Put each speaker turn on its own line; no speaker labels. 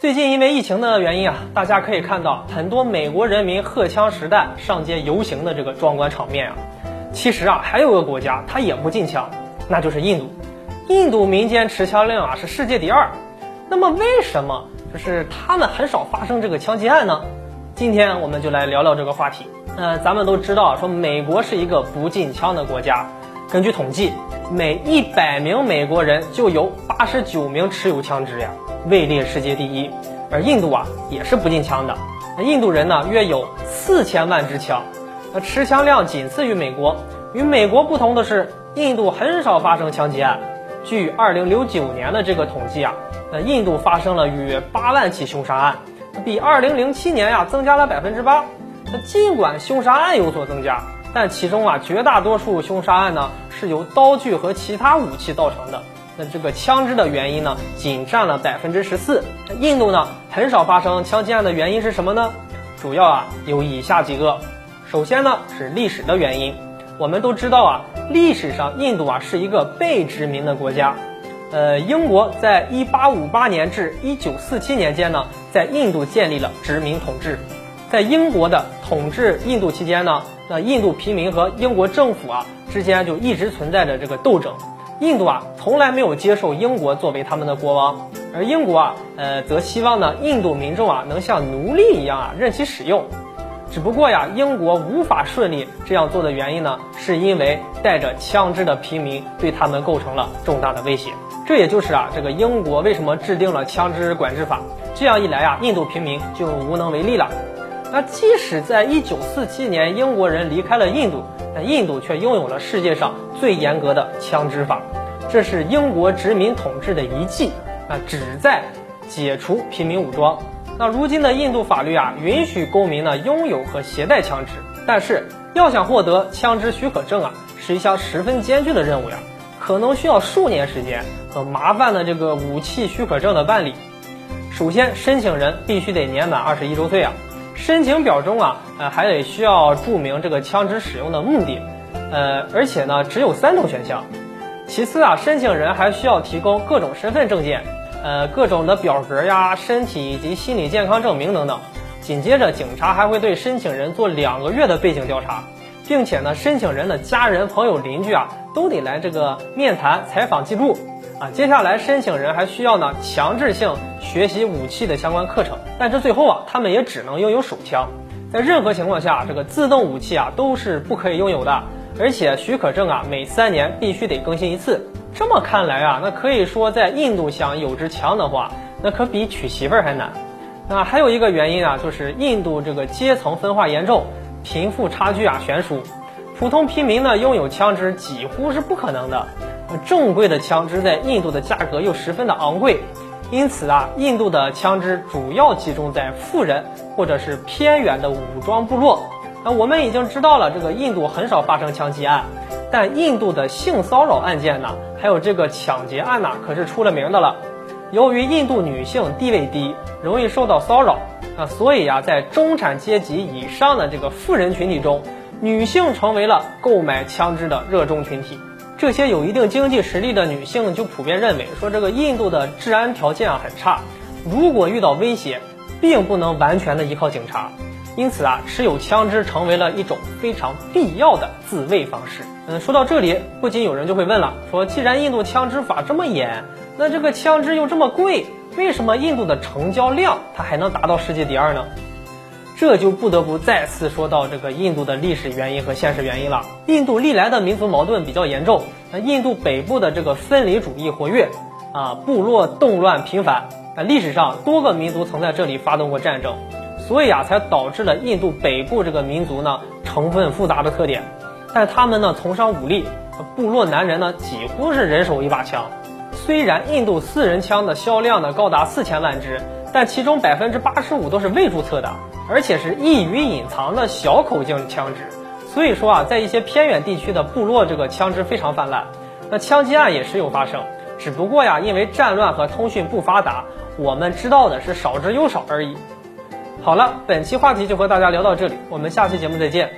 最近因为疫情的原因啊，大家可以看到很多美国人民荷枪实弹上街游行的这个壮观场面啊。其实啊，还有个国家它也不禁枪，那就是印度。印度民间持枪令啊是世界第二。那么为什么就是他们很少发生这个枪击案呢？今天我们就来聊聊这个话题。呃，咱们都知道说美国是一个不禁枪的国家，根据统计，每一百名美国人就有八十九名持有枪支呀。位列世界第一，而印度啊也是不禁枪的。印度人呢约有四千万支枪，那持枪量仅次于美国。与美国不同的是，印度很少发生枪击案。据二零零九年的这个统计啊，那印度发生了约八万起凶杀案，比二零零七年呀增加了百分之八。那尽管凶杀案有所增加，但其中啊绝大多数凶杀案呢是由刀具和其他武器造成的。那这个枪支的原因呢，仅占了百分之十四。印度呢，很少发生枪击案的原因是什么呢？主要啊有以下几个。首先呢是历史的原因。我们都知道啊，历史上印度啊是一个被殖民的国家。呃，英国在一八五八年至一九四七年间呢，在印度建立了殖民统治。在英国的统治印度期间呢，那印度平民和英国政府啊之间就一直存在着这个斗争。印度啊，从来没有接受英国作为他们的国王，而英国啊，呃，则希望呢，印度民众啊，能像奴隶一样啊，任其使用。只不过呀，英国无法顺利这样做的原因呢，是因为带着枪支的平民对他们构成了重大的威胁。这也就是啊，这个英国为什么制定了枪支管制法。这样一来啊，印度平民就无能为力了。那即使在一九四七年英国人离开了印度，但印度却拥有了世界上最严格的枪支法，这是英国殖民统治的遗迹啊，旨在解除平民武装。那如今的印度法律啊，允许公民呢拥有和携带枪支，但是要想获得枪支许可证啊，是一项十分艰巨的任务呀，可能需要数年时间和麻烦的这个武器许可证的办理。首先，申请人必须得年满二十一周岁啊。申请表中啊，呃，还得需要注明这个枪支使用的目的，呃，而且呢，只有三种选项。其次啊，申请人还需要提供各种身份证件，呃，各种的表格呀、身体以及心理健康证明等等。紧接着，警察还会对申请人做两个月的背景调查，并且呢，申请人的家人、朋友、邻居啊，都得来这个面谈、采访记录。啊，接下来申请人还需要呢强制性学习武器的相关课程，但是最后啊，他们也只能拥有手枪，在任何情况下，这个自动武器啊都是不可以拥有的，而且许可证啊每三年必须得更新一次。这么看来啊，那可以说在印度想有支枪的话，那可比娶媳妇儿还难。那还有一个原因啊，就是印度这个阶层分化严重，贫富差距啊悬殊，普通平民呢拥有枪支几乎是不可能的。正规的枪支在印度的价格又十分的昂贵，因此啊，印度的枪支主要集中在富人或者是偏远的武装部落。那我们已经知道了，这个印度很少发生枪击案，但印度的性骚扰案件呢，还有这个抢劫案呢，可是出了名的了。由于印度女性地位低，容易受到骚扰，那所以啊，在中产阶级以上的这个富人群体中，女性成为了购买枪支的热衷群体。这些有一定经济实力的女性就普遍认为说，这个印度的治安条件啊很差，如果遇到威胁，并不能完全的依靠警察，因此啊，持有枪支成为了一种非常必要的自卫方式。嗯，说到这里，不仅有人就会问了，说既然印度枪支法这么严，那这个枪支又这么贵，为什么印度的成交量它还能达到世界第二呢？这就不得不再次说到这个印度的历史原因和现实原因了。印度历来的民族矛盾比较严重，那印度北部的这个分离主义活跃，啊，部落动乱频繁，那历史上多个民族曾在这里发动过战争，所以啊，才导致了印度北部这个民族呢成分复杂的特点。但他们呢崇尚武力，部落男人呢几乎是人手一把枪。虽然印度私人枪的销量呢高达四千万支，但其中百分之八十五都是未注册的。而且是易于隐藏的小口径枪支，所以说啊，在一些偏远地区的部落，这个枪支非常泛滥，那枪击案也时有发生。只不过呀，因为战乱和通讯不发达，我们知道的是少之又少而已。好了，本期话题就和大家聊到这里，我们下期节目再见。